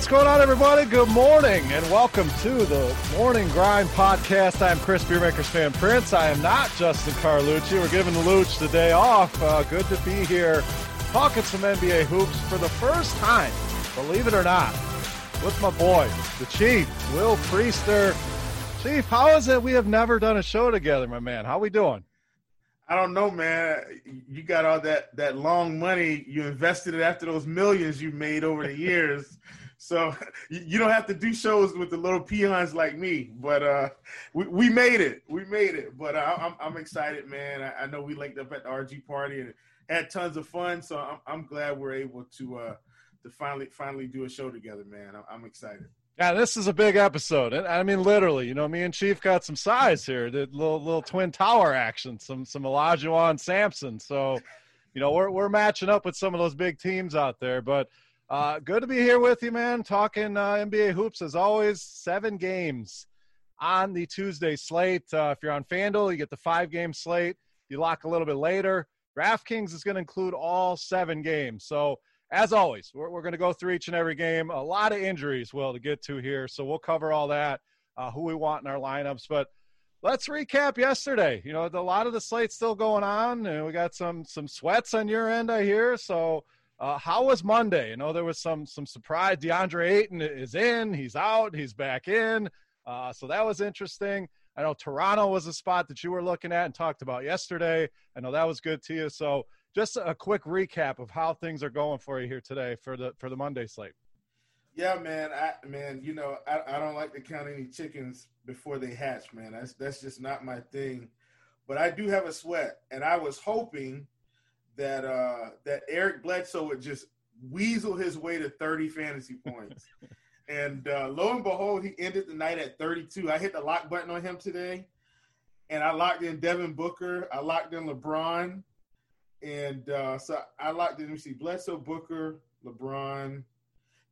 What's going on, everybody? Good morning, and welcome to the Morning Grind Podcast. I'm Chris Beermakers fan Prince. I am not Justin Carlucci. We're giving the Luch the day off. Uh, good to be here talking some NBA hoops for the first time, believe it or not, with my boy, the Chief, Will Priester. Chief, how is it we have never done a show together, my man? How we doing? I don't know, man. You got all that that long money you invested it after those millions you made over the years. So you don't have to do shows with the little peons like me, but uh, we, we made it. We made it. But uh, I'm, I'm excited, man. I, I, know we linked up at the RG party and had tons of fun. So I'm, I'm glad we're able to uh, to finally finally do a show together, man. I'm, I'm excited. Yeah, this is a big episode. I mean, literally, you know, me and Chief got some size here. Did little little twin tower action, some some Olajuwon Sampson. So, you know, we're we're matching up with some of those big teams out there. But uh, good to be here with you, man. Talking uh, NBA hoops as always. Seven games on the Tuesday slate. Uh, if you're on FanDuel, you get the five game slate. You lock a little bit later. DraftKings is going to include all seven games. So, as always, we're, we're going to go through each and every game. A lot of injuries, Will, to get to here. So, we'll cover all that, uh, who we want in our lineups. But let's recap yesterday. You know, a lot of the slate's still going on, and we got some some sweats on your end, I hear. So, uh, how was Monday? You know, there was some some surprise. DeAndre Ayton is in, he's out, he's back in. Uh, so that was interesting. I know Toronto was a spot that you were looking at and talked about yesterday. I know that was good to you. So just a quick recap of how things are going for you here today for the for the Monday slate. Yeah, man. I man, you know, I, I don't like to count any chickens before they hatch, man. That's that's just not my thing. But I do have a sweat, and I was hoping that uh that Eric Bledsoe would just weasel his way to 30 fantasy points. and uh, lo and behold, he ended the night at 32. I hit the lock button on him today, and I locked in Devin Booker. I locked in LeBron, and uh, so I locked in. Let me see, Bledsoe, Booker, LeBron.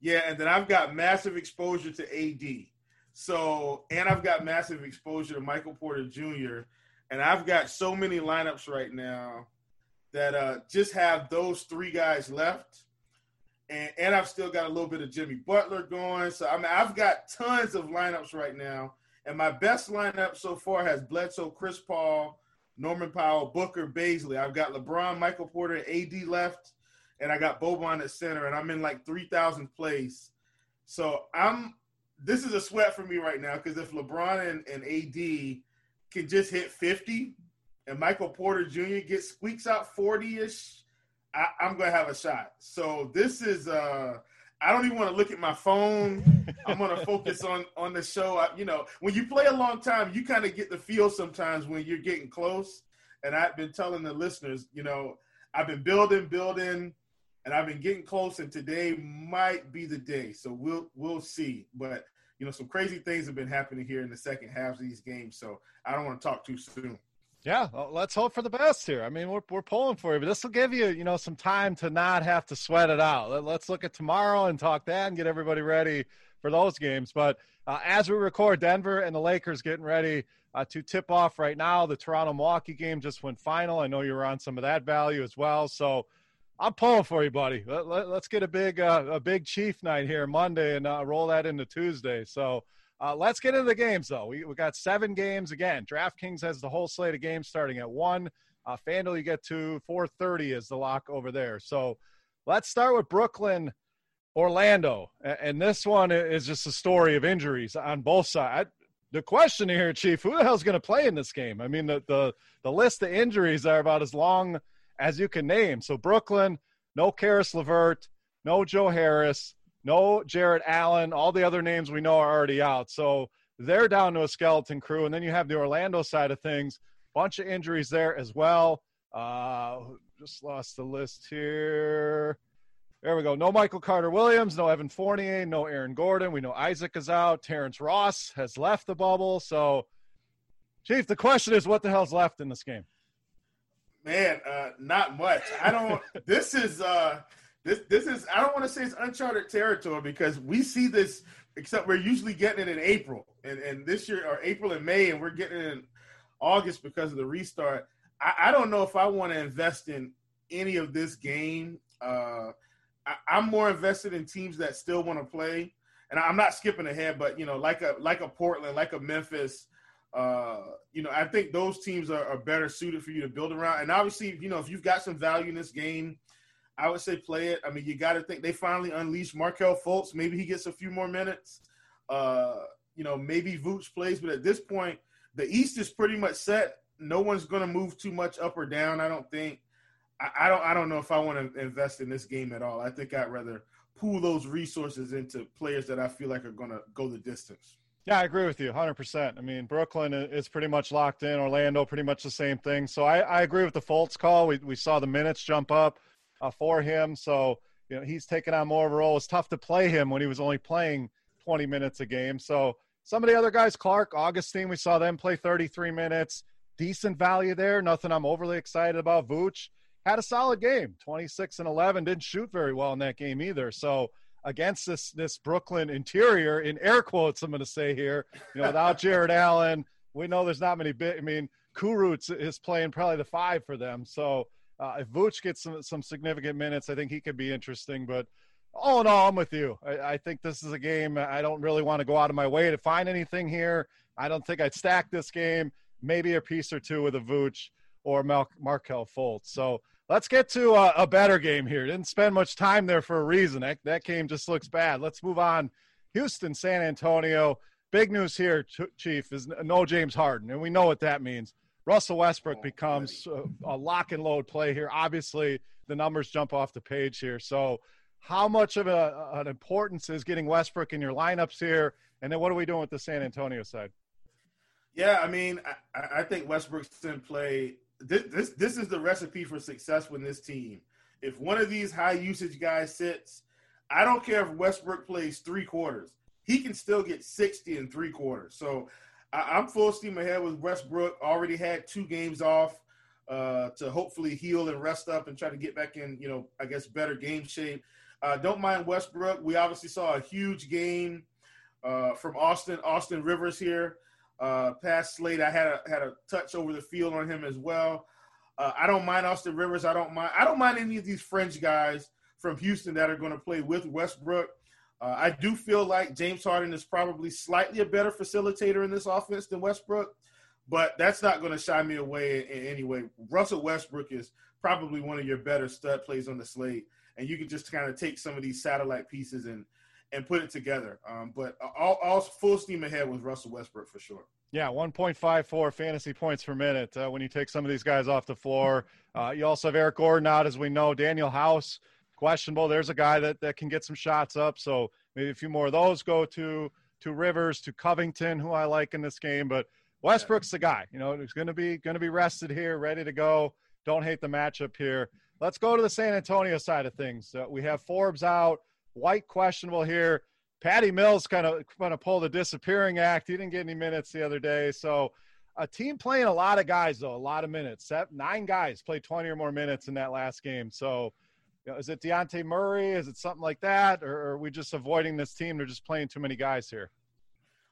Yeah, and then I've got massive exposure to AD. So, and I've got massive exposure to Michael Porter Jr. And I've got so many lineups right now that uh, just have those three guys left. And, and I've still got a little bit of Jimmy Butler going. So I mean, I've got tons of lineups right now. And my best lineup so far has Bledsoe, Chris Paul, Norman Powell, Booker, Bazley. I've got LeBron, Michael Porter, AD left, and I got Boban at center, and I'm in like 3,000 place. So I'm this is a sweat for me right now because if LeBron and, and AD can just hit 50, and Michael Porter Jr. gets squeaks out 40 ish, I'm gonna have a shot. So this is uh I don't even want to look at my phone. I'm gonna focus on on the show. I, you know, when you play a long time, you kind of get the feel sometimes when you're getting close. And I've been telling the listeners, you know, I've been building, building, and I've been getting close. And today might be the day. So we'll we'll see. But you know, some crazy things have been happening here in the second half of these games. So I don't want to talk too soon. Yeah, well, let's hope for the best here. I mean, we're we're pulling for you, but this will give you, you know, some time to not have to sweat it out. Let, us look at tomorrow and talk that and get everybody ready for those games. But uh, as we record, Denver and the Lakers getting ready uh, to tip off right now. The Toronto Milwaukee game just went final. I know you were on some of that value as well. So I'm pulling for you, buddy. Let, us let, get a big uh, a big Chief night here Monday and uh, roll that into Tuesday. So. Uh, let's get into the games, though. We, we got seven games again. DraftKings has the whole slate of games starting at one. Uh, FanDuel, you get to 4:30 is the lock over there. So let's start with Brooklyn, Orlando, and this one is just a story of injuries on both sides. The question here, Chief, who the hell's going to play in this game? I mean, the, the the list of injuries are about as long as you can name. So Brooklyn, no Caris LeVert, no Joe Harris, no Jarrett Allen. All the other names we know are already out. So they're down to a skeleton crew. And then you have the Orlando side of things. Bunch of injuries there as well. Uh, just lost the list here. There we go. No Michael Carter Williams, no Evan Fournier, no Aaron Gordon. We know Isaac is out. Terrence Ross has left the bubble. So, Chief, the question is what the hell's left in this game? Man, uh, not much. I don't. this is uh, this this is I don't want to say it's uncharted territory because we see this except we're usually getting it in April and and this year or April and May and we're getting it in August because of the restart. I, I don't know if I want to invest in any of this game. Uh, I, am more invested in teams that still want to play. and I'm not skipping ahead, but you know, like a like a Portland, like a Memphis, uh, you know, I think those teams are, are better suited for you to build around. And obviously, you know, if you've got some value in this game, I would say play it. I mean, you got to think they finally unleashed Markelle Fultz. Maybe he gets a few more minutes. Uh, you know, maybe Vooch plays, but at this point, the East is pretty much set. No one's going to move too much up or down. I don't think. I, I don't. I don't know if I want to invest in this game at all. I think I'd rather pool those resources into players that I feel like are going to go the distance. Yeah, I agree with you 100%. I mean, Brooklyn is pretty much locked in. Orlando, pretty much the same thing. So I, I agree with the Fultz call. We, we saw the minutes jump up uh, for him. So, you know, he's taking on more of a role. It's tough to play him when he was only playing 20 minutes a game. So some of the other guys, Clark, Augustin, we saw them play 33 minutes. Decent value there. Nothing I'm overly excited about. Vooch had a solid game 26 and 11. Didn't shoot very well in that game either. So, against this this Brooklyn interior in air quotes I'm going to say here you know without Jarrett Allen we know there's not many big I mean Kurucs is playing probably the five for them so uh, if Vooch gets some, some significant minutes, I think he could be interesting. But all in all, I'm with you. I, I, think this is a game I don't really want to go out of my way to find anything here. I don't think I'd stack this game. Maybe a piece or two with a Vooch or Mar- Markelle Fultz. So let's get to a, a, better game here. Didn't spend much time there for a reason. That, that game just looks bad. Let's move on. Houston, San Antonio. Big news here, Chief, is no James Harden, and we know what that means. Russell Westbrook oh, becomes a lock and load play here. Obviously, the numbers jump off the page here. So, how much of a, an importance is getting Westbrook in your lineups here? And then what are we doing with the San Antonio side? Yeah, I mean, I, I think Westbrook's in play. This, this this is the recipe for success with this team. If one of these high usage guys sits, I don't care if Westbrook plays three quarters. He can still get 60 in three quarters. So I, am full steam ahead with Westbrook. Already had two games off uh, to hopefully heal and rest up and try to get back in, you know, I guess better game shape. Uh, don't mind Westbrook. We obviously saw a huge game uh, from Austin Austin Rivers here. Uh, past slate, I had a had a touch over the field on him as well. Uh, I don't mind Austin Rivers. I don't mind. I don't mind any of these French guys from Houston that are going to play with Westbrook. Uh, I do feel like James Harden is probably slightly a better facilitator in this offense than Westbrook, but that's not going to shy me away in, in any way. Russell Westbrook is probably one of your better stud plays on the slate, and you can just kind of take some of these satellite pieces and and put it together. Um, but all, all full steam ahead with Russell Westbrook for sure. Yeah, 1.54 fantasy points per minute uh, when you take some of these guys off the floor. Uh, you also have Eric Gordon out, as we know. Danuel House questionable. There's a guy that, that can get some shots up. So maybe a few more of those go to to Rivers, to Covington, who I like in this game. But Westbrook's the guy. You know, he's to be to be rested here, ready to go. Don't hate the matchup here. Let's go to the San Antonio side of things. Uh, we have Forbes out, White questionable here. Patty Mills kind of going to pull the disappearing act. He didn't get any minutes the other day. So a team playing a lot of guys though, a lot of minutes. Nine guys played 20 or more minutes in that last game. So you know, is it Dejounte Murray? Is it something like that, or are we just avoiding this team? They're just playing too many guys here.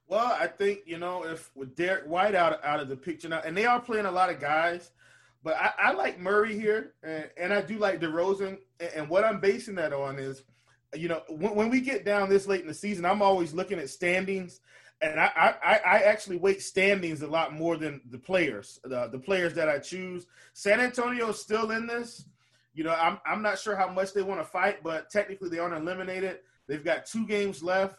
Well, I think you know if with Derrick White out out of the picture now, and they are playing a lot of guys, but I, I like Murray here, and, and, I do like DeRozan. And, and what I'm basing that on is, you know, when, when, we get down this late in the season, I'm always looking at standings, and I I, I actually weight standings a lot more than the players, the, the players that I choose. San Antonio is still in this, you know, I'm I'm not sure how much they want to fight, but technically they aren't eliminated. They've got two games left.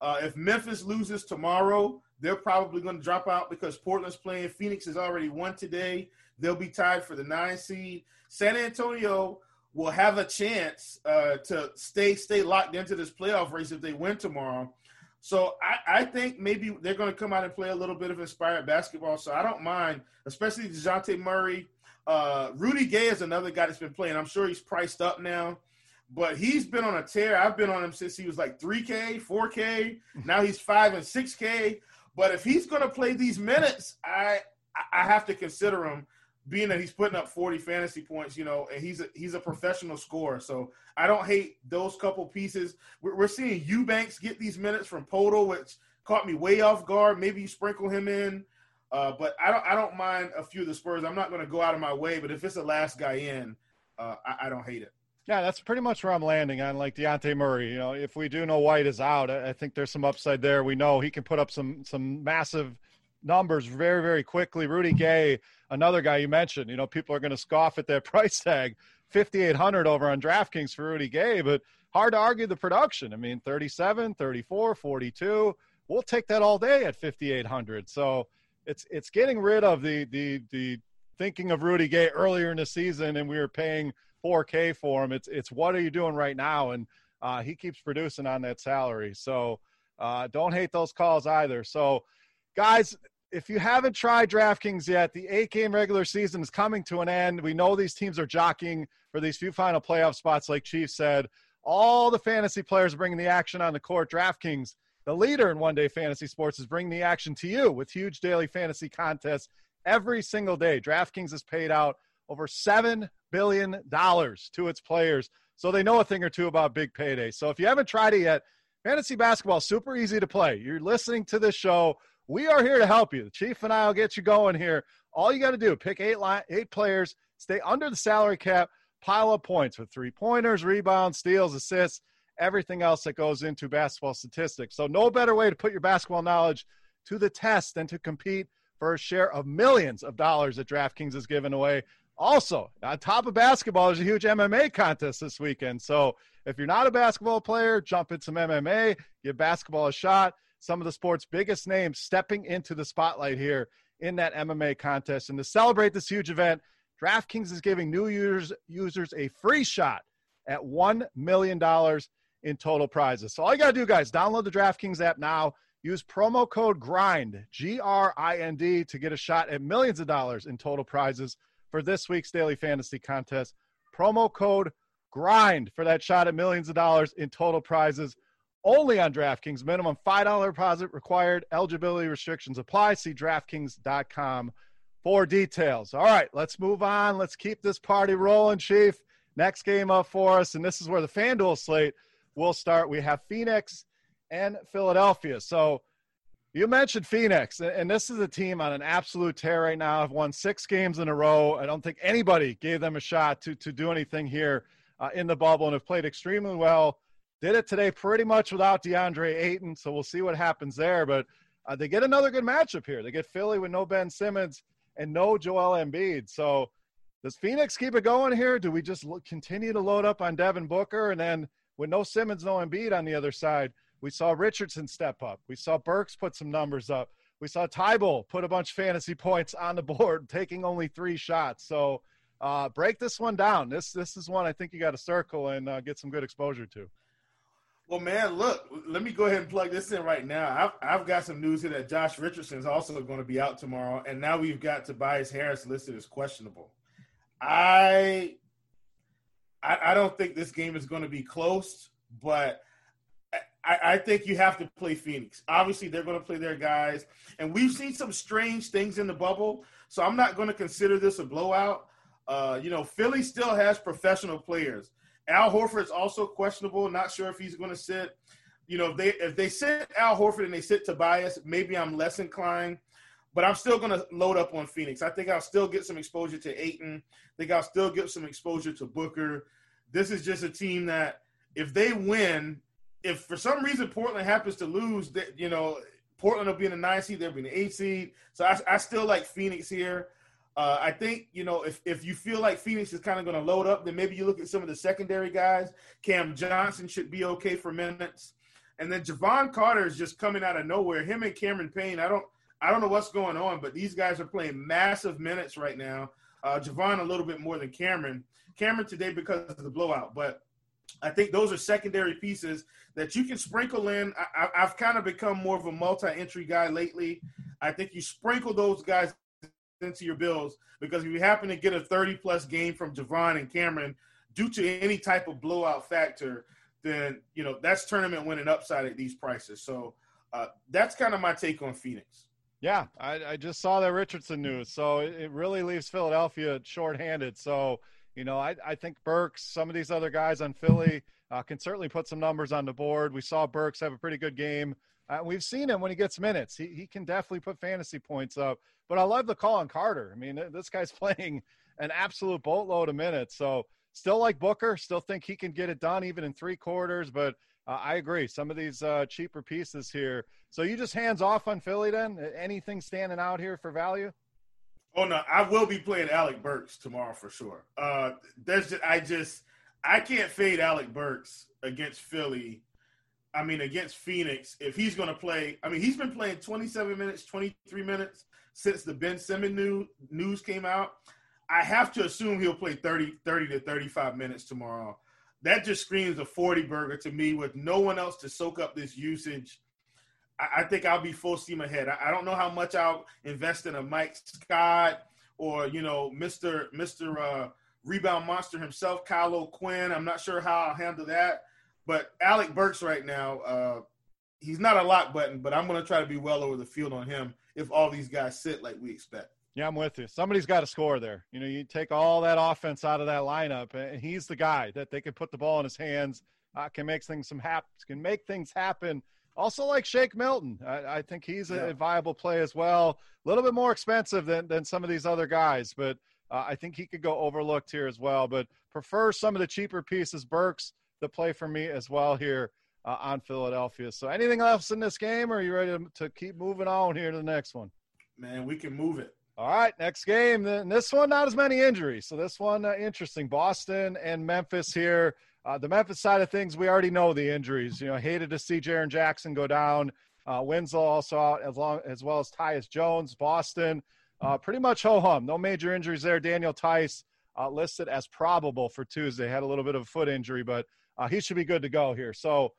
Uh, if Memphis loses tomorrow, they're probably going to drop out because Portland's playing. Phoenix has already won today. They'll be tied for the nine seed. San Antonio will have a chance uh, to stay stay locked into this playoff race if they win tomorrow. So I, I think maybe they're going to come out and play a little bit of inspired basketball. So I don't mind, especially Dejounte Murray uh, Rudy Gay is another guy that's been playing. I'm sure he's priced up now, but he's been on a tear. I've been on him since he was like 3K, 4K. Now he's 5 and 6K. But if he's going to play these minutes, I I have to consider him being that he's putting up 40 fantasy points, you know, and he's a, he's a professional scorer. So I don't hate those couple pieces. We're, we're seeing Eubanks get these minutes from Poeltl, which caught me way off guard. Maybe you sprinkle him in. Uh, but I don't I don't mind a few of the Spurs. I'm not going to go out of my way, but if it's the last guy in, uh, I, I, don't hate it. Yeah, that's pretty much where I'm landing on like Dejounte Murray. You know, if we do know White is out, I think there's some upside there. We know he can put up some some massive numbers very, very quickly. Rudy Gay, another guy you mentioned, you know, people are going to scoff at that price tag, 5,800 over on DraftKings for Rudy Gay, but hard to argue the production. I mean, 37, 34, 42. We'll take that all day at 5,800. So it's, it's getting rid of the, the, the thinking of Rudy Gay earlier in the season and we were paying 4K for him. It's, it's what are you doing right now? And uh, he keeps producing on that salary. So uh, don't hate those calls either. So, guys, if you haven't tried DraftKings yet, the eight game regular season is coming to an end. We know these teams are jockeying for these few final playoff spots, like Chief said. All the fantasy players bringing the action on the court. DraftKings, the leader in one day fantasy sports, is bringing the action to you with huge daily fantasy contests every single day. DraftKings has paid out over $7 billion to its players. So they know a thing or two about big payday. So if you haven't tried it yet, fantasy basketball super easy to play. You're listening to this show we are here to help you. The Chief and I will get you going here. All you got to do, pick eight line, eight players, stay under the salary cap, pile up points with three pointers, rebounds, steals, assists, everything else that goes into basketball statistics. So no better way to put your basketball knowledge to the test than to compete for a share of millions of dollars that DraftKings is giving away. Also, on top of basketball, there's a huge MMA contest this weekend. So if you're not a basketball player, jump in some MMA, give basketball a shot some of the sport's biggest names stepping into the spotlight here in that MMA contest. And to celebrate this huge event, DraftKings is giving new users users a free shot at $1 million in total prizes. So all you got to do, guys, download the DraftKings app now. Use promo code GRIND, G R I N D, to get a shot at millions of dollars in total prizes for this week's daily fantasy contest. Promo code GRIND for that shot at millions of dollars in total prizes only on DraftKings. Minimum $5 deposit required. Eligibility restrictions apply. See DraftKings.com for details. All right, let's move on. Let's keep this party rolling, Chief. Next game up for us, and this is where the FanDuel slate will start. We have Phoenix and Philadelphia. So you mentioned Phoenix, and this is a team on an absolute tear right now. I've won six games in a row. I don't think anybody gave them a shot to, to do anything here uh, in the bubble and have played extremely well did it today pretty much without DeAndre Ayton, so we'll see what happens there. But uh, they get another good matchup here. They get Philly with no Ben Simmons and no Joel Embiid. So does Phoenix keep it going here? Do we just continue to load up on Devin Booker and then with no Simmons, no Embiid on the other side? We saw Richardson step up. We saw Burks put some numbers up. We saw Thybulle put a bunch of fantasy points on the board, taking only three shots. So uh, break this one down. This this is one I think you got to circle and uh, get some good exposure to. Well, man, look, let me go ahead and plug this in right now. I've, I've got some news here that Josh Richardson is also going to be out tomorrow, and now we've got Tobias Harris listed as questionable. I, I, I don't think this game is going to be close, but I, I think you have to play Phoenix. Obviously, they're going to play their guys, and we've seen some strange things in the bubble, so I'm not going to consider this a blowout. Uh, you know, Philly still has professional players. Al Horford's also questionable. Not sure if he's going to sit. You know, if they if they sit Al Horford and they sit Tobias, maybe I'm less inclined. But I'm still going to load up on Phoenix. I think I'll still get some exposure to Ayton. I think I'll still get some exposure to Booker. This is just a team that if they win, if for some reason Portland happens to lose, that you know Portland will be in the nine seed, they'll be in the eight seed. So I, I still like Phoenix here. Uh, I think you know if if you feel like Phoenix is kind of going to load up, then maybe you look at some of the secondary guys. Cam Johnson should be okay for minutes, and then Jevon Carter is just coming out of nowhere. Him and Cameron Payne, I don't I don't know what's going on, but these guys are playing massive minutes right now. Uh, Jevon a little bit more than Cameron. Cameron today because of the blowout, but I think those are secondary pieces that you can sprinkle in. I, have kind of become more of a multi-entry guy lately. I think you sprinkle those guys into your bills because if you happen to get a 30 plus game from Jevon and Cameron due to any type of blowout factor, then you know that's tournament winning upside at these prices. So uh, that's kind of my take on Phoenix. Yeah, I, I just saw that Richardson news, so it, really leaves Philadelphia shorthanded. So you know, I, I think Burks, some of these other guys on Philly uh, can certainly put some numbers on the board. We saw Burks have a pretty good game. Uh, we've seen him when he gets minutes. He, he can definitely put fantasy points up. But I love the call on Carter. I mean, this guy's playing an absolute boatload of minutes. So still like Booker. Still think he can get it done even in three quarters. But uh, I agree. Some of these uh, cheaper pieces here. So you just hands off on Philly then? Anything standing out here for value? Oh no, I will be playing Alec Burks tomorrow for sure. Uh, there's just, I just I can't fade Alec Burks against Philly. I mean, against Phoenix, if he's going to play, I mean, he's been playing 27 minutes, 23 minutes since the Ben Simmons new, news came out. I have to assume he'll play 30, 30 to 35 minutes tomorrow. That just screams a 40 burger to me with no one else to soak up this usage. I, I think I'll be full steam ahead. I, I, don't know how much I'll invest in a Mike Scott or, you know, Mr. Mr. Uh, rebound monster himself, Kyle O'Quinn. I'm not sure how I'll handle that. But Alec Burks right now, uh, he's not a lock button, but I'm going to try to be well over the field on him if all these guys sit like we expect. Yeah, I'm with you. Somebody's got to score there. You know, you take all that offense out of that lineup, and he's the guy that they can put the ball in his hands, uh, can make things some hap- can make things happen. Also, like Shake Milton, I, I think he's a, yeah. viable play as well. A little bit more expensive than than some of these other guys, but uh, I think he could go overlooked here as well. But prefer some of the cheaper pieces. Burks, the play for me as well here uh, on Philadelphia. So, anything else in this game, or are you ready to, to keep moving on here to the next one? Man, we can move it. All right, next game. Then this one, not as many injuries. So this one, uh, interesting. Boston and Memphis here. Uh, the Memphis side of things, we already know the injuries. You know, hated to see Jaren Jackson go down. Uh, Winslow also out as long as well as Tyus Jones. Boston, uh, pretty much ho hum. No major injuries there. Daniel Theis uh, listed as probable for Tuesday. Had a little bit of a foot injury, but uh, he should be good to go here. So.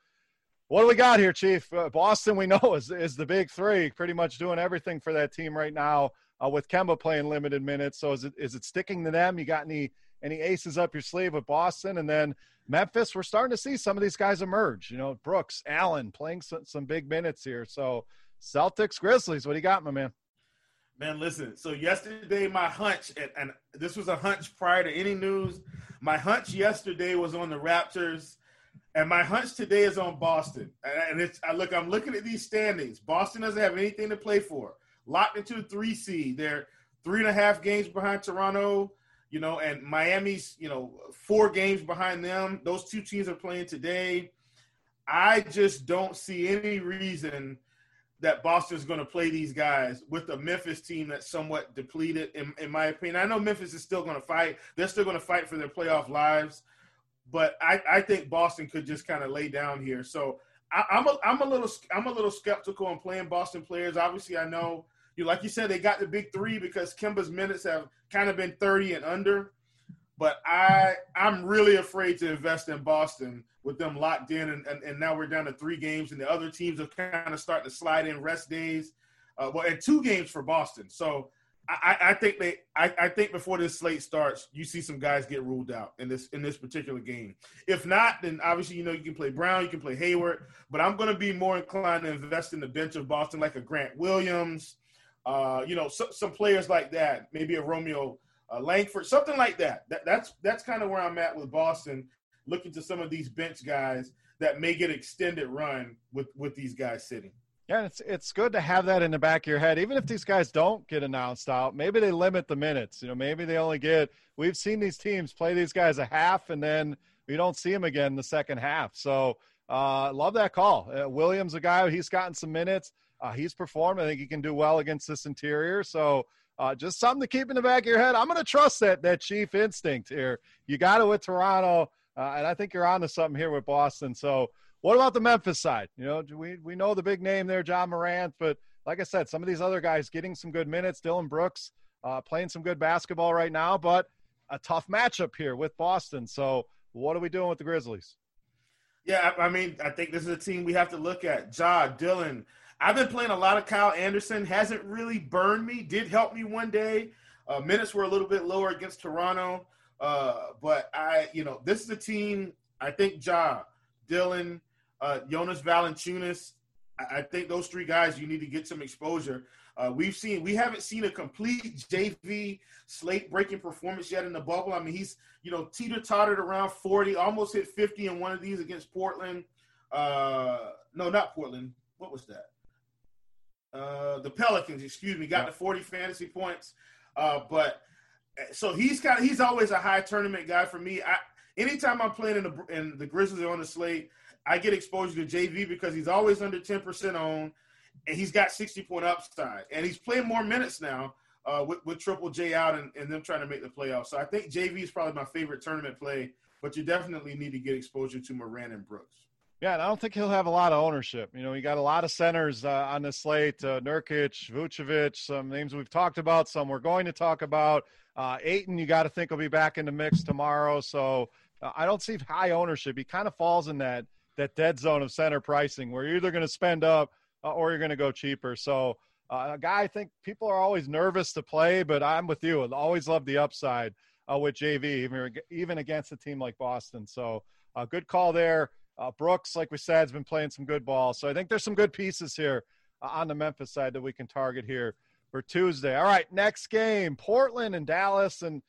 What do we got here, Chief? Uh, Boston, we know is is the big three, pretty much doing everything for that team right now uh, with Kemba playing limited minutes. So is it is it sticking to them? You got any any aces up your sleeve with Boston, and then Memphis? We're starting to see some of these guys emerge. You know, Brooks, Allen playing some, some big minutes here. So Celtics, Grizzlies. What do you got, my man? Man, listen. So yesterday, my hunch, and, and this was a hunch prior to any news. My hunch yesterday was on the Raptors, and my hunch today is on Boston. And it's I look, I'm looking at these standings. Boston doesn't have anything to play for locked into a three seed. They're three and a half games behind Toronto, you know, and Miami's, you know, four games behind them. Those two teams are playing today. I just don't see any reason that Boston's going to play these guys with a Memphis team that's somewhat depleted, in, in my opinion. I know Memphis is still going to fight. They're still going to fight for their playoff lives. But I, I think Boston could just kind of lay down here. So I, I'm a, I'm a little I'm a little skeptical on playing Boston players. Obviously, I know you like you said, they got the big three because Kemba's minutes have kind of been 30 and under. But I I'm really afraid to invest in Boston with them locked in, and, and, and now we're down to three games, and the other teams are kind of starting to slide in rest days. Uh, well, and two games for Boston. So I, I think they I, I, think before this slate starts, you see some guys get ruled out in this in this particular game. If not, then obviously you know you can play Brown, you can play Hayward, but I'm going to be more inclined to invest in the bench of Boston, like a Grant Williams, uh, you know, so, some players like that, maybe a Romeo uh, Langford, something like that. that that's that's kind of where I'm at with Boston, looking to some of these bench guys that may get extended run with with these guys sitting. Yeah, it's it's good to have that in the back of your head. Even if these guys don't get announced out, maybe they limit the minutes. You know, maybe they only get. We've seen these teams play these guys a half, and then we don't see them again in the second half. So, uh, love that call. Uh, Williams, a guy he's gotten some minutes. Uh, he's performed. I think he can do well against this interior. So uh, just something to keep in the back of your head. I'm going to trust that that chief instinct here. You got it with Toronto, uh, and I think you're on to something here with Boston. So what about the Memphis side? You know, we we know the big name there, Ja Morant, but like I said, some of these other guys getting some good minutes. Dillon Brooks uh, playing some good basketball right now, but a tough matchup here with Boston. So what are we doing with the Grizzlies? Yeah, I mean, I think this is a team we have to look at. Ja, Dillon, I've been playing a lot of Kyle Anderson. Hasn't really burned me. Did help me one day. Uh, minutes were a little bit lower against Toronto, uh, but I, you know, this is a team. I think Ja, Dillon, uh, Jonas Valanciunas. I, I think those three guys you need to get some exposure. Uh, we've seen we haven't seen a complete JV slate breaking performance yet in the bubble. I mean, he's you know teeter tottered around 40, almost hit 50 in one of these against Portland. Uh, no, not Portland. What was that? Uh, the Pelicans, excuse me, got the 40 fantasy points. Uh, but so he's kind of he's always a high tournament guy for me. I anytime I'm playing in the and the Grizzlies are on the slate, I get exposure to JV because he's always under 10% on, and he's got 60 point upside, and he's playing more minutes now uh, with, with Triple J out and, and them trying to make the playoffs. So I think JV is probably my favorite tournament play, but you definitely need to get exposure to Moran and Brooks. Yeah, and I don't think he'll have a lot of ownership. You know, he got a lot of centers uh, on the slate: uh, Nurkic, Vucevic, some names we've talked about, some we're going to talk about. Uh, Ayton, you got to think will be back in the mix tomorrow. So uh, I don't see high ownership. He kind of falls in that that dead zone of center pricing where you're either going to spend up uh, or you're going to go cheaper. So uh, a guy I think people are always nervous to play, but I'm with you. I always love the upside uh, with JV, even, even against a team like Boston. So a good call there. Uh, Brooks, like we said, has been playing some good ball. So I think there's some good pieces here uh, on the Memphis side that we can target here for Tuesday. All right, next game, Portland and Dallas. And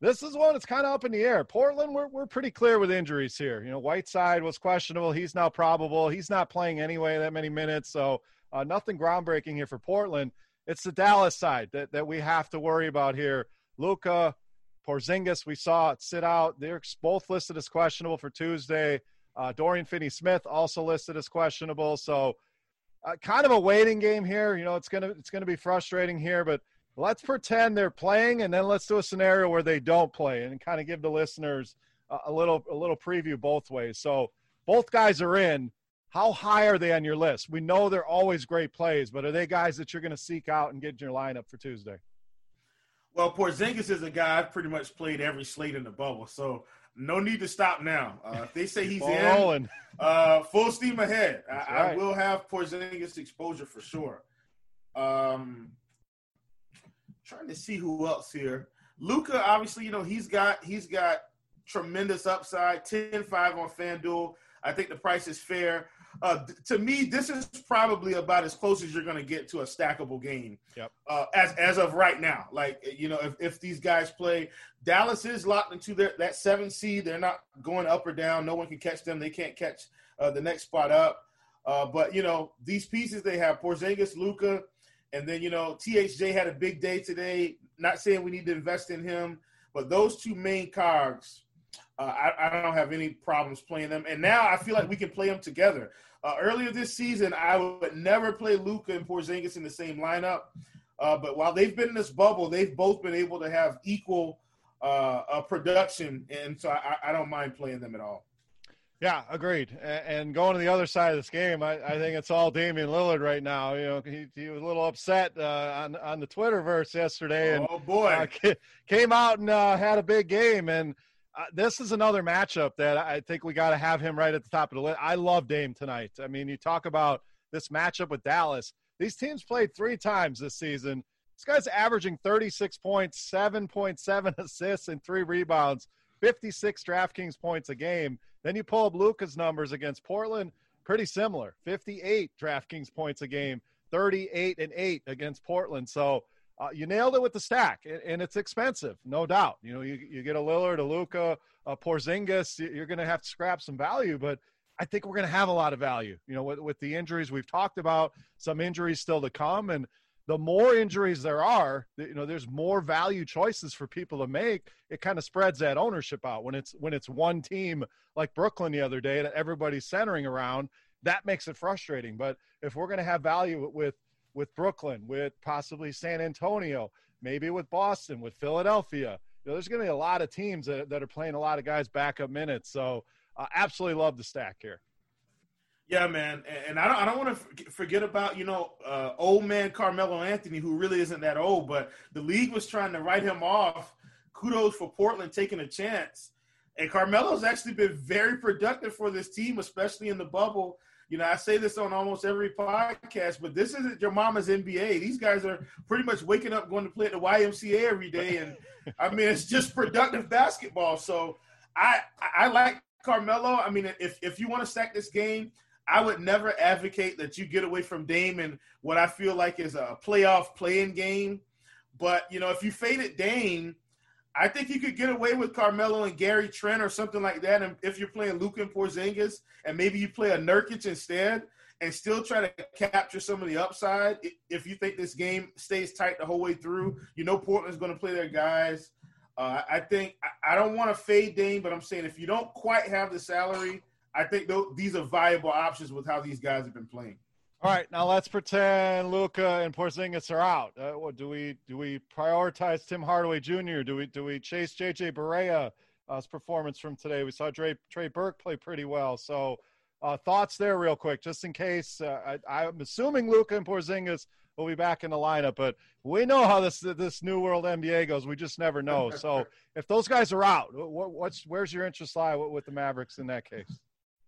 this is one that's kind of up in the air. Portland, we're, we're pretty clear with injuries here. You know, Whiteside was questionable. He's now probable. He's not playing anyway that many minutes. So uh, nothing groundbreaking here for Portland. It's the Dallas side that, that we have to worry about here. Luka, Porzingis, we saw it sit out. They're both listed as questionable for Tuesday. Uh, Dorian Finney-Smith also listed as questionable. So, uh, kind of a waiting game here. You know, it's gonna it's gonna be frustrating here, but let's pretend they're playing, and then let's do a scenario where they don't play, and kind of give the listeners a, a little a little preview both ways. So, both guys are in. How high are they on your list? We know they're always great plays, but are they guys that you're going to seek out and get in your lineup for Tuesday? Well, Porzingis is a guy I've pretty much played every slate in the bubble, so no need to stop now. Uh, if they say he's in, uh, full steam ahead. I, right. I, will have Porzingis exposure for sure. Um, trying to see who else here. Luka, obviously, you know he's got he's got tremendous upside. 10-5 on FanDuel. I think the price is fair. Uh, to me, this is probably about as close as you're going to get to a stackable game. Yep. Uh, as as of right now, like you know, if, if these guys play, Dallas is locked into their that seven seed. They're not going up or down. No one can catch them. They can't catch uh, the next spot up. Uh, but you know, these pieces they have Porzingis, Luka, and then you know, THJ had a big day today. Not saying we need to invest in him, but those two main cards uh, I, I, don't have any problems playing them. And now I feel like we can play them together. Uh, earlier this season, I would never play Luka and Porzingis in the same lineup. Uh, but while they've been in this bubble, they've both been able to have equal uh, production, and so I, I, don't mind playing them at all. Yeah, agreed. And going to the other side of this game, I, I think it's all Damian Lillard right now. You know, he, he was a little upset uh, on on the Twitterverse yesterday, and oh boy, uh, came out and uh, had a big game. And uh, this is another matchup that I think we got to have him right at the top of the list. I love Dame tonight. I mean, you talk about this matchup with Dallas. These teams played three times this season. This guy's averaging 36 points, 7.7 assists, and three rebounds, 56 DraftKings points a game. Then you pull up Luka's numbers against Portland, pretty similar 58 DraftKings points a game, 38 and 8 against Portland. So, uh, you nailed it with the stack, and, it's expensive, no doubt. You know, you, you get a Lillard, a Luka, a Porzingis, you're going to have to scrap some value, but I think we're going to have a lot of value. You know, with, with the injuries we've talked about, some injuries still to come, and the more injuries there are, you know, there's more value choices for people to make. It kind of spreads that ownership out when it's when it's one team like Brooklyn the other day that everybody's centering around. That makes it frustrating. But if we're going to have value with with Brooklyn, with possibly San Antonio, maybe with Boston, with Philadelphia. You know, there's going to be a lot of teams that, that are playing a lot of guys backup minutes. So, uh, absolutely love the stack here. Yeah, man, and I don't, I don't want to forget about you know uh, old man Carmelo Anthony, who really isn't that old, but the league was trying to write him off. Kudos for Portland taking a chance, and Carmelo's actually been very productive for this team, especially in the bubble. You know, I say this on almost every podcast, but this isn't your mama's NBA. These guys are pretty much waking up, going to play at the YMCA every day, and I mean, it's just productive basketball. So I I like Carmelo. I mean, if if you want to stack this game, I would never advocate that you get away from Dame and what I feel like is a playoff playing game. But you know, if you faded Dame I think you could get away with Carmelo and Gary Trent or something like that. And if you're playing Luka and Porzingis, and maybe you play a Nurkic instead, and still try to capture some of the upside. If you think this game stays tight the whole way through, you know Portland's going to play their guys. Uh, I think I, don't want to fade Dame, but I'm saying if you don't quite have the salary, I think th- these are viable options with how these guys have been playing. All right, now let's pretend Luka and Porzingis are out. Uh, what, do we do we prioritize Tim Hardaway Jr.? Do we do we chase JJ Barea? uh, performance from today. We saw Trey, Trey Burke play pretty well. So, uh, thoughts there, real quick, just in case. Uh, I, am assuming Luka and Porzingis will be back in the lineup, but we know how this this new world NBA goes. We just never know. So, if those guys are out, what, what's where's your interest lie with the Mavericks in that case?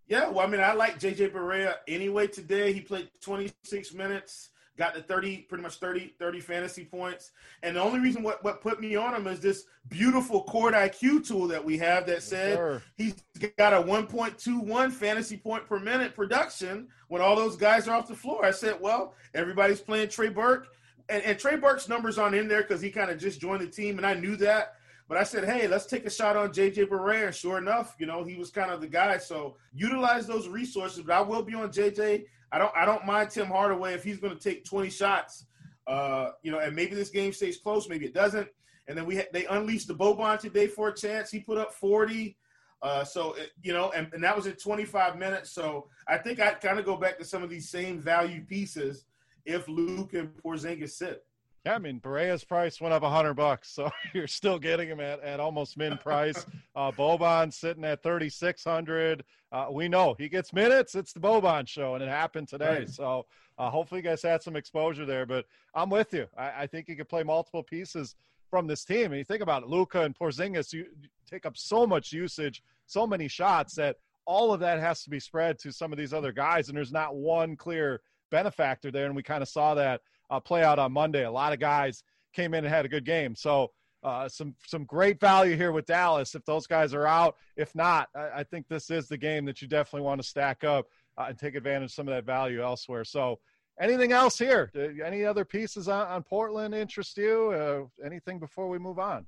Yeah, well, I mean, I like JJ Barea anyway today. He played 26 minutes got the 30, pretty much 30, 30 fantasy points. And the only reason what, what put me on him is this beautiful court IQ tool that we have that said he's got a 1.21 fantasy point per minute production when all those guys are off the floor. I said, well, everybody's playing Trey Burke. And, and Trey Burke's numbers aren't in there because he kind of just joined the team, and I knew that. But I said, hey, let's take a shot on JJ Barea. And sure enough, you know, he was kind of the guy. So utilize those resources. But I will be on JJ. I don't I don't mind Tim Hardaway if he's going to take 20 shots. Uh, you know, and maybe this game stays close, maybe it doesn't. And then we ha- they unleashed the Boban today for a chance. He put up 40. Uh, so it, you know, and, and that was in 25 minutes. So I think I'd kind of go back to some of these same value pieces if Luke and Porzingis sit. Yeah, I mean Barea's price went up a hundred bucks, so you're still getting him at, at almost min price. Uh, Boban sitting at thirty six hundred. Uh, we know he gets minutes. It's the Boban show, and it happened today. Right. So uh, hopefully, you guys had some exposure there. But I'm with you. I, I think he could play multiple pieces from this team. And you think about it, Luka and Porzingis, you take up so much usage, so many shots that all of that has to be spread to some of these other guys, and there's not one clear benefactor there. And we kind of saw that uh, play out on Monday. A lot of guys came in and had a good game. So uh, some some great value here with Dallas if those guys are out. If not, I, I think this is the game that you definitely want to stack up uh, and take advantage of some of that value elsewhere. So anything else here? Any other pieces on, on Portland interest you? Uh, anything before we move on?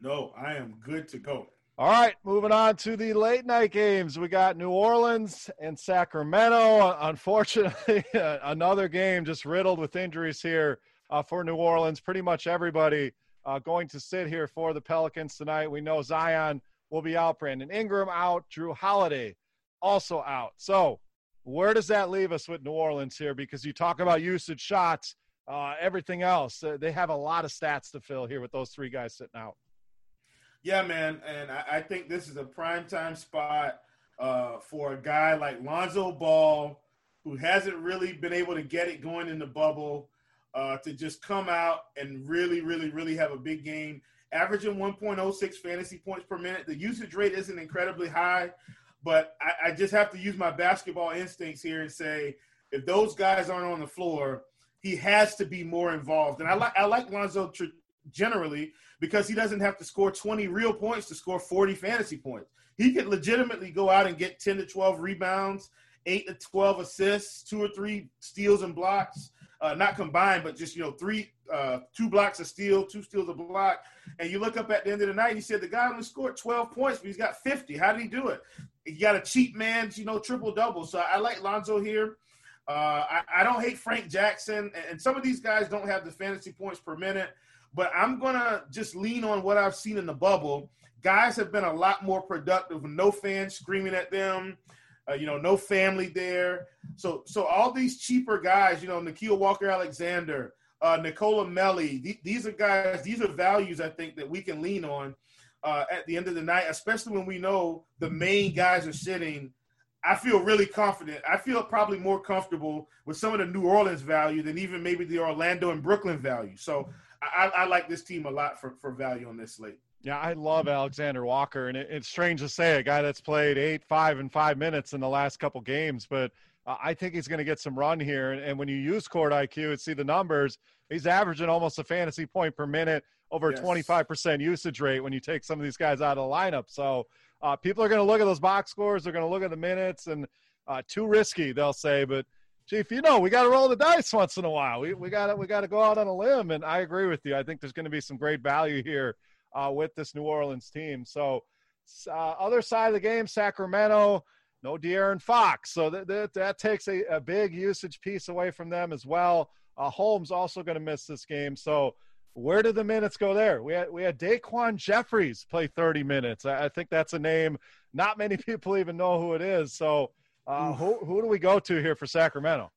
No, I am good to go. All right, moving on to the late night games. We got New Orleans and Sacramento. Unfortunately, another game just riddled with injuries here uh, for New Orleans. Pretty much everybody uh, going to sit here for the Pelicans tonight. We know Zion will be out, Brandon Ingram out, Jrue Holiday also out. So, where does that leave us with New Orleans here? Because you talk about usage shots, uh, everything else. Uh, they have a lot of stats to fill here with those three guys sitting out. Yeah, man, and I, I think this is a prime time spot uh, for a guy like Lonzo Ball, who hasn't really been able to get it going in the bubble, uh, to just come out and really, really, really have a big game. Averaging 1.06 fantasy points per minute. The usage rate isn't incredibly high, but I, I just have to use my basketball instincts here and say if those guys aren't on the floor, he has to be more involved. And I like I like Lonzo tr- generally because he doesn't have to score 20 real points to score 40 fantasy points. He could legitimately go out and get 10 to 12 rebounds, 8 to 12 assists, two or three steals and blocks, uh, not combined, but just, you know, three, uh, two blocks of steal, two steals a block. And you look up at the end of the night, he said the guy only scored 12 points, but he's got 50. How did he do it? He got a cheap man's, you know, triple double. So I like Lonzo here. Uh, I, I, don't hate Frank Jackson, and some of these guys don't have the fantasy points per minute but I'm gonna just lean on what I've seen in the bubble. Guys have been a lot more productive with no fans screaming at them. Uh, you know, no family there. So, so all these cheaper guys, you know, Nickeil Walker Alexander, uh, Nicolò Melli, th- these are guys, these are values I think that we can lean on uh, at the end of the night, especially when we know the main guys are sitting. I feel really confident. I feel probably more comfortable with some of the New Orleans value than even maybe the Orlando and Brooklyn value. So I, I like this team a lot for, for value on this slate. Yeah, I love Alexander Walker, and it, it's strange to say a guy that's played eight, five, and five minutes in the last couple games, but uh, I think he's going to get some run here. And, and, when you use court IQ and see the numbers, he's averaging almost a fantasy point per minute, over yes. 25% usage rate when you take some of these guys out of the lineup. So uh, people are going to look at those box scores, they're going to look at the minutes, and uh, too risky, they'll say, but – Chief, you know, we got to roll the dice once in a while. We we got to we got to go out on a limb, and I agree with you. I think there's going to be some great value here uh, with this New Orleans team. So, uh, other side of the game, Sacramento, no De'Aaron Fox, so that that, that takes a, a big usage piece away from them as well. Uh, Holmes also going to miss this game, so Where did the minutes go there? We had we had Daquan Jeffries play 30 minutes. I, I think that's a name not many people even know who it is. So uh, who who do we go to here for Sacramento?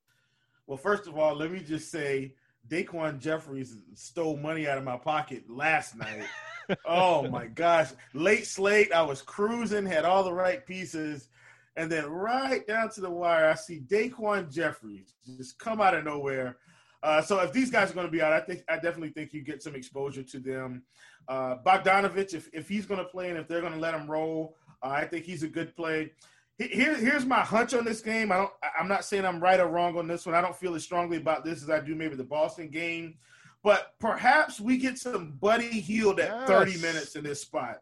Well, first of all, let me just say Daquan Jeffries stole money out of my pocket last night. oh my gosh. Late slate, I was cruising, had all the right pieces, and then right down to the wire, I see Daquan Jeffries just come out of nowhere. Uh, so if these guys are going to be out, I think I definitely think you get some exposure to them. Uh, Bogdanovich, if, if he's going to play and if they're going to let him roll, uh, I think he's a good play. Here, here's my hunch on this game. I don't. I'm not saying I'm right or wrong on this one. I don't feel as strongly about this as I do maybe the Boston game, but perhaps we get some Buddy Hield at yes. 30 minutes in this spot.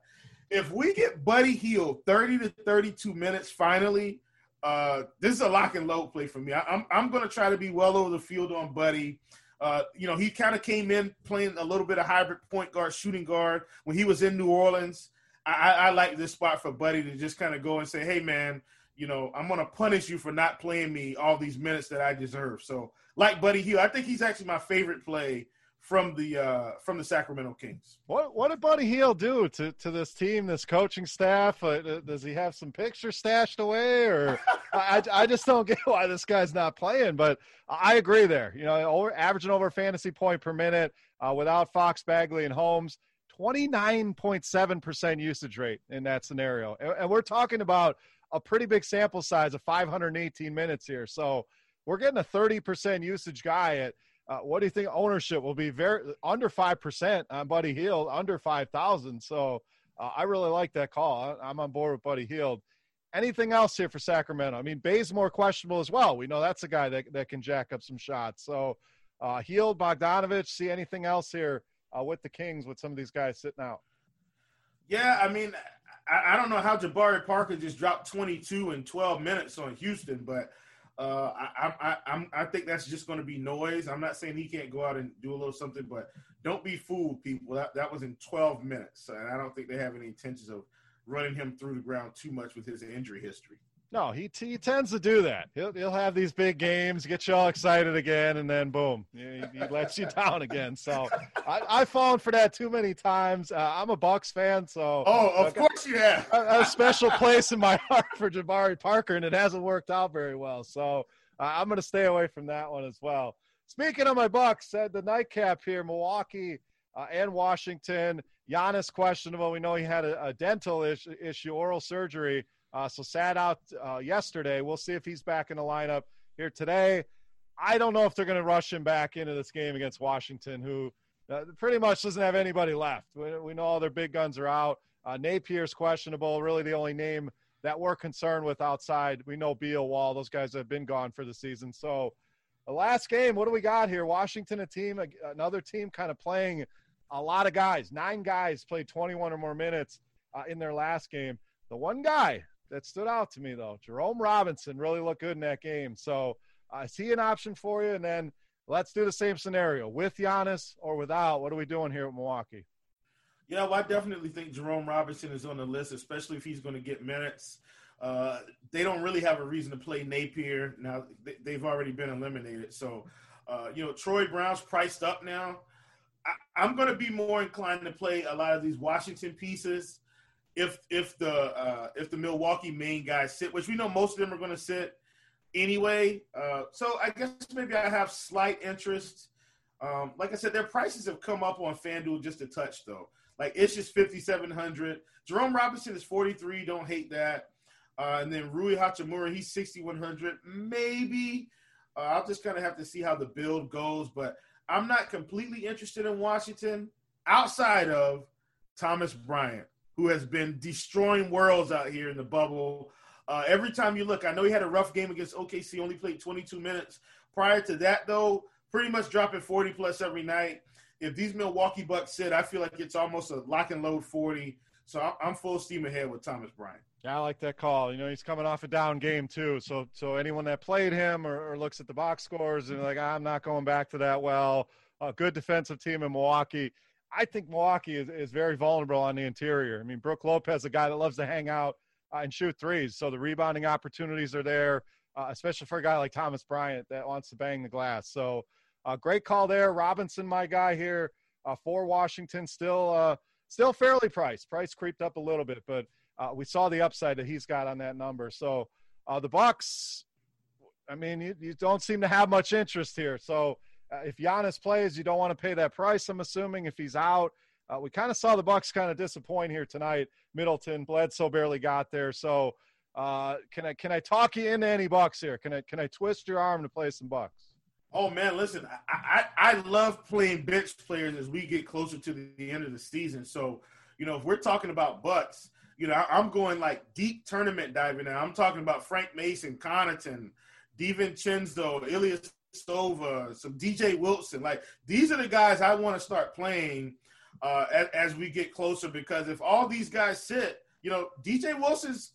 If we get Buddy Hield 30 to 32 minutes finally, uh, this is a lock and load play for me. I, am I'm, I'm going to try to be well over the field on Buddy. Uh, you know, he kind of came in playing a little bit of hybrid point guard, shooting guard when he was in New Orleans. I, I like this spot for Buddy to just kind of go and say, "Hey, man, you know, I'm going to punish you for not playing me all these minutes that I deserve." So, like Buddy Hield, I think he's actually my favorite play from the uh, from the Sacramento Kings. What what did Buddy Hield do to, to this team, this coaching staff? Uh, does he have some pictures stashed away, or I, I just don't get why this guy's not playing? But I agree there. You know, over, averaging over fantasy point per minute uh, without Fox, Bagley, and Holmes. 29.7% usage rate in that scenario. And we're talking about a pretty big sample size of 518 minutes here. So we're getting a 30% usage guy at uh, what do you think ownership will be very under 5% on Buddy Hield, under 5,000. So uh, I really like that call. I'm on board with Buddy Hield. Anything else here for Sacramento? I mean, Bazemore questionable as well. We know that's a guy that, that can jack up some shots. So uh, Hield, Bogdanovich, see anything else here uh, with the Kings with some of these guys sitting out. Yeah, I mean, I, I, don't know how Jabari Parker just dropped 22 in 12 minutes on Houston, but uh, I, I, I, I think that's just going to be noise. I'm not saying he can't go out and do a little something, but don't be fooled, people. That, that was in 12 minutes, and I don't think they have any intentions of running him through the ground too much with his injury history. No, he he tends to do that. He'll he'll have these big games, get you all excited again, and then boom, he, he lets you down again. So I, I've fallen for that too many times. Uh, I'm a Bucks fan, so oh, of course you have a, a, special place in my heart for Jabari Parker, and it hasn't worked out very well. So uh, I'm going to stay away from that one as well. Speaking of my Bucks, uh, the nightcap here, Milwaukee uh, and Washington. Giannis questionable. We know he had a, a dental issue, issue, oral surgery. Uh, so sat out uh, yesterday. We'll see if he's back in the lineup here today. I don't know if they're going to rush him back into this game against Washington, who uh, pretty much doesn't have anybody left. We, we know all their big guns are out. Uh, Napier's questionable. Really, the only name that we're concerned with outside. We know Beal, Wall. Those guys have been gone for the season. So, the last game, what do we got here? Washington, a team, another team, kind of playing a lot of guys. Nine guys played 21 or more minutes uh, in their last game. The one guy that stood out to me though. Jerome Robinson really looked good in that game. So I uh, see an option for you, and then let's do the same scenario with Giannis or without. What are we doing here at Milwaukee? Yeah, I definitely think Jerome Robinson is on the list, especially if he's going to get minutes. Uh, they don't really have a reason to play Napier now. They, have already been eliminated, so uh, you know Troy Brown's priced up now. I, I'm going to be more inclined to play a lot of these Washington pieces if if the uh, if the Milwaukee main guys sit, which we know most of them are going to sit anyway. Uh, so I guess maybe I have slight interest. Um, like I said, their prices have come up on FanDuel just a touch though. Like it's just fifty seven hundred. Jerome Robinson is forty three. Don't hate that. Uh, and then Rui Hachimura, he's sixty one hundred. Maybe uh, I'll just kind of have to see how the build goes, but I'm not completely interested in Washington outside of Thomas Bryant who has been destroying worlds out here in the bubble. Uh, every time you look, I know he had a rough game against OKC, only played 22 minutes. Prior to that, though, pretty much dropping 40 plus every night. If these Milwaukee Bucks sit, I feel like it's almost a lock and load 40. So I'm full steam ahead with Thomas Bryant. Yeah, I like that call. You know, he's coming off a down game too. So, so anyone that played him or, or looks at the box scores and like, I'm not going back to that well. A good defensive team in Milwaukee. I think Milwaukee is, is very vulnerable on the interior. I mean, Brook Lopez, a guy that loves to hang out uh, and shoot threes, so the rebounding opportunities are there, uh, especially for a guy like Thomas Bryant that wants to bang the glass. So, uh, great call there, Robinson, my guy here. uh, for Washington. Still, uh, still fairly priced. Price creeped up a little bit, but uh, we saw the upside that he's got on that number. So the Bucks, I mean, you, you, don't seem to have much interest here. So if Giannis plays, you don't want to pay that price. I'm assuming if he's out, uh, we kind of saw the Bucks kind of disappoint here tonight. Middleton, Bledsoe barely got there. So uh, can I can I talk you into any Bucks here? Can I can I twist your arm to play some Bucks? Oh man, listen, I, I, I love playing bench players as we get closer to the, end of the season. So, you know, if we're talking about Bucks, you know, I, am going like deep tournament diving now. I'm talking about Frank Mason, Connaughton, DiVincenzo, Ilyasova, Sova, some DJ Wilson. Like these are the guys I want to start playing uh, as, as, we get closer because if all these guys sit, you know, DJ Wilson's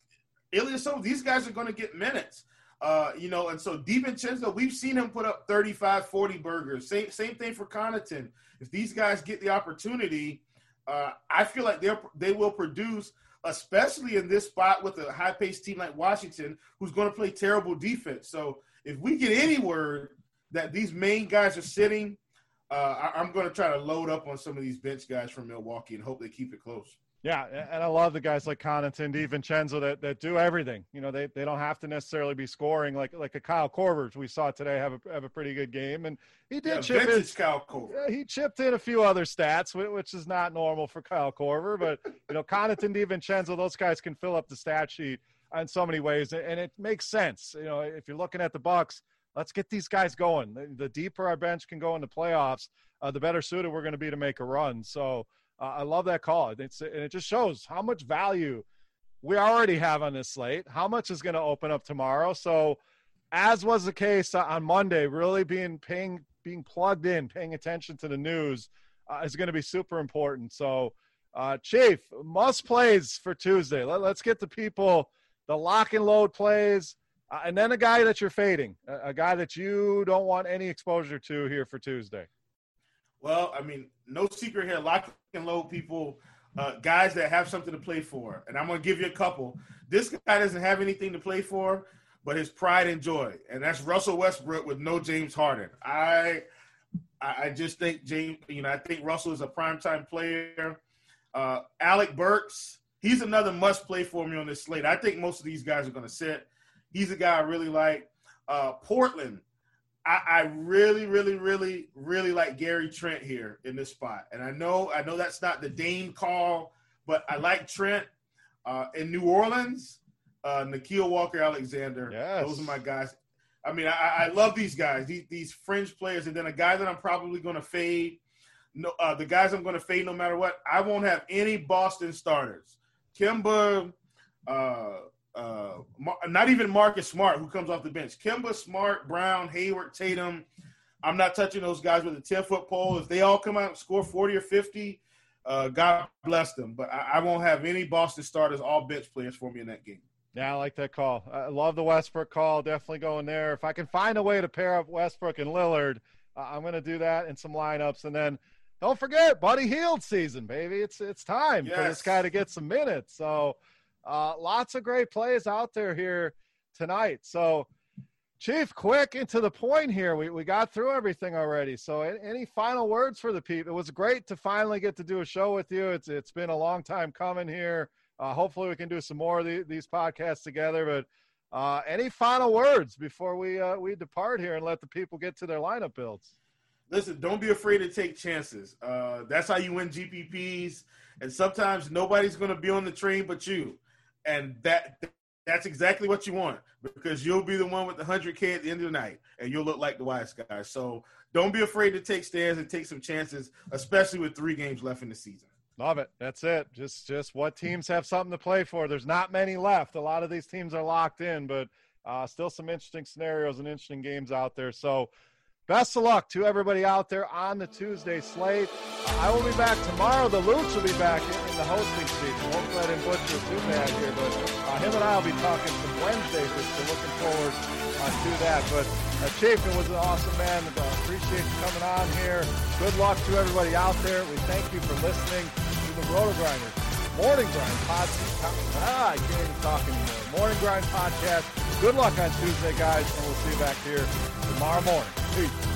Ilyasova, these guys are going to get minutes. Uh, you know, and so DiVincenzo, we've seen him put up 35, 40 burgers. Same same thing for Connaughton. If these guys get the opportunity, uh, I feel like they they will produce, especially in this spot with a high paced team like Washington, who's going to play terrible defense. So if we get any word that these main guys are sitting, uh, I, am going to try to load up on some of these bench guys from Milwaukee and hope they keep it close. Yeah, and I love the guys like Connaughton, DiVincenzo that, that do everything. You know, they, they don't have to necessarily be scoring like like a Kyle Korver we saw today have a have a pretty good game, and he did yeah, chip in. Kyle Korver. Yeah, he chipped in a few other stats, which is not normal for Kyle Korver. But you know, Connaughton, DiVincenzo, those guys can fill up the stat sheet in so many ways, and it makes sense. You know, if you're looking at the Bucks, let's get these guys going. The, the deeper our bench can go in the playoffs, uh, the better suited we're going to be to make a run. So. Uh, I love that call. It's and it just shows how much value we already have on this slate. How much is going to open up tomorrow? So, as was the case on Monday, really being paying being plugged in, paying attention to the news uh, is going to be super important. So, uh, Chief, must plays for Tuesday. Let, us get the people the lock and load plays, uh, and then a guy that you're fading, a, a guy that you don't want any exposure to here for Tuesday. Well, I mean, no secret here. Lock and load people, uh, guys that have something to play for. And I'm going to give you a couple. This guy doesn't have anything to play for, but his pride and joy. And that's Russell Westbrook with no James Harden. I I just think James, you know, I think Russell is a primetime player. Uh, Alec Burks, he's another must play for me on this slate. I think most of these guys are going to sit. He's a guy I really like. Uh, Portland, I, I, really, really, really, really like Gary Trent here in this spot. And I know, I know that's not the Dame call, but I like Trent. Uh, in New Orleans, uh, Nickeil Walker Alexander. Yes. Those are my guys. I mean, I, I love these guys, these, these fringe players. And then a guy that I'm probably going to fade. No, uh, the guys I'm going to fade no matter what. I won't have any Boston starters. Kemba, uh, uh, not even Marcus Smart, who comes off the bench. Kemba, Smart, Brown, Hayward, Tatum. I'm not touching those guys with a 10 foot pole. If they all come out and score 40 or 50, uh, God bless them. But I, I, won't have any Boston starters, all bench players for me in that game. Yeah, I like that call. I love the Westbrook call. Definitely going there. If I can find a way to pair up Westbrook and Lillard, uh, I'm going to do that in some lineups. And then don't forget, Buddy Hield season, baby. It's it's time yes. for this guy to get some minutes. So uh, lots of great plays out there here tonight. So, Chief, quick and to the point here. We, we got through everything already. So, any final words for the people? It was great to finally get to do a show with you. It's it's been a long time coming here. Uh, hopefully, we can do some more of the, these podcasts together. But uh, any final words before we uh, we depart here and let the people get to their lineup builds? Listen, don't be afraid to take chances. Uh, that's how you win GPPs. And sometimes nobody's going to be on the train but you and that that's exactly what you want because you'll be the one with the 100K at the end of the night and you'll look like the wise guy. So don't be afraid to take stands and take some chances, especially with three games left in the season. Love it. That's it. Just just what teams have something to play for. There's not many left. A lot of these teams are locked in, but uh, still some interesting scenarios and interesting games out there. So Best of luck to everybody out there on the Tuesday slate. Uh, I will be back tomorrow. The Looch will be back in, in the hosting seat. We won't let him butcher too bad here, but uh, him and I will be talking some Wednesday, so looking forward uh, to that. But uh, Chafin was an awesome man. Uh, appreciate you coming on here. Good luck to everybody out there. We thank you for listening to the Roto Grinders Morning Grind podcast. Ah, I can't even talk anymore. Morning Grind podcast. Good luck on Tuesday, guys, and we'll see you back here tomorrow morning. 嘿。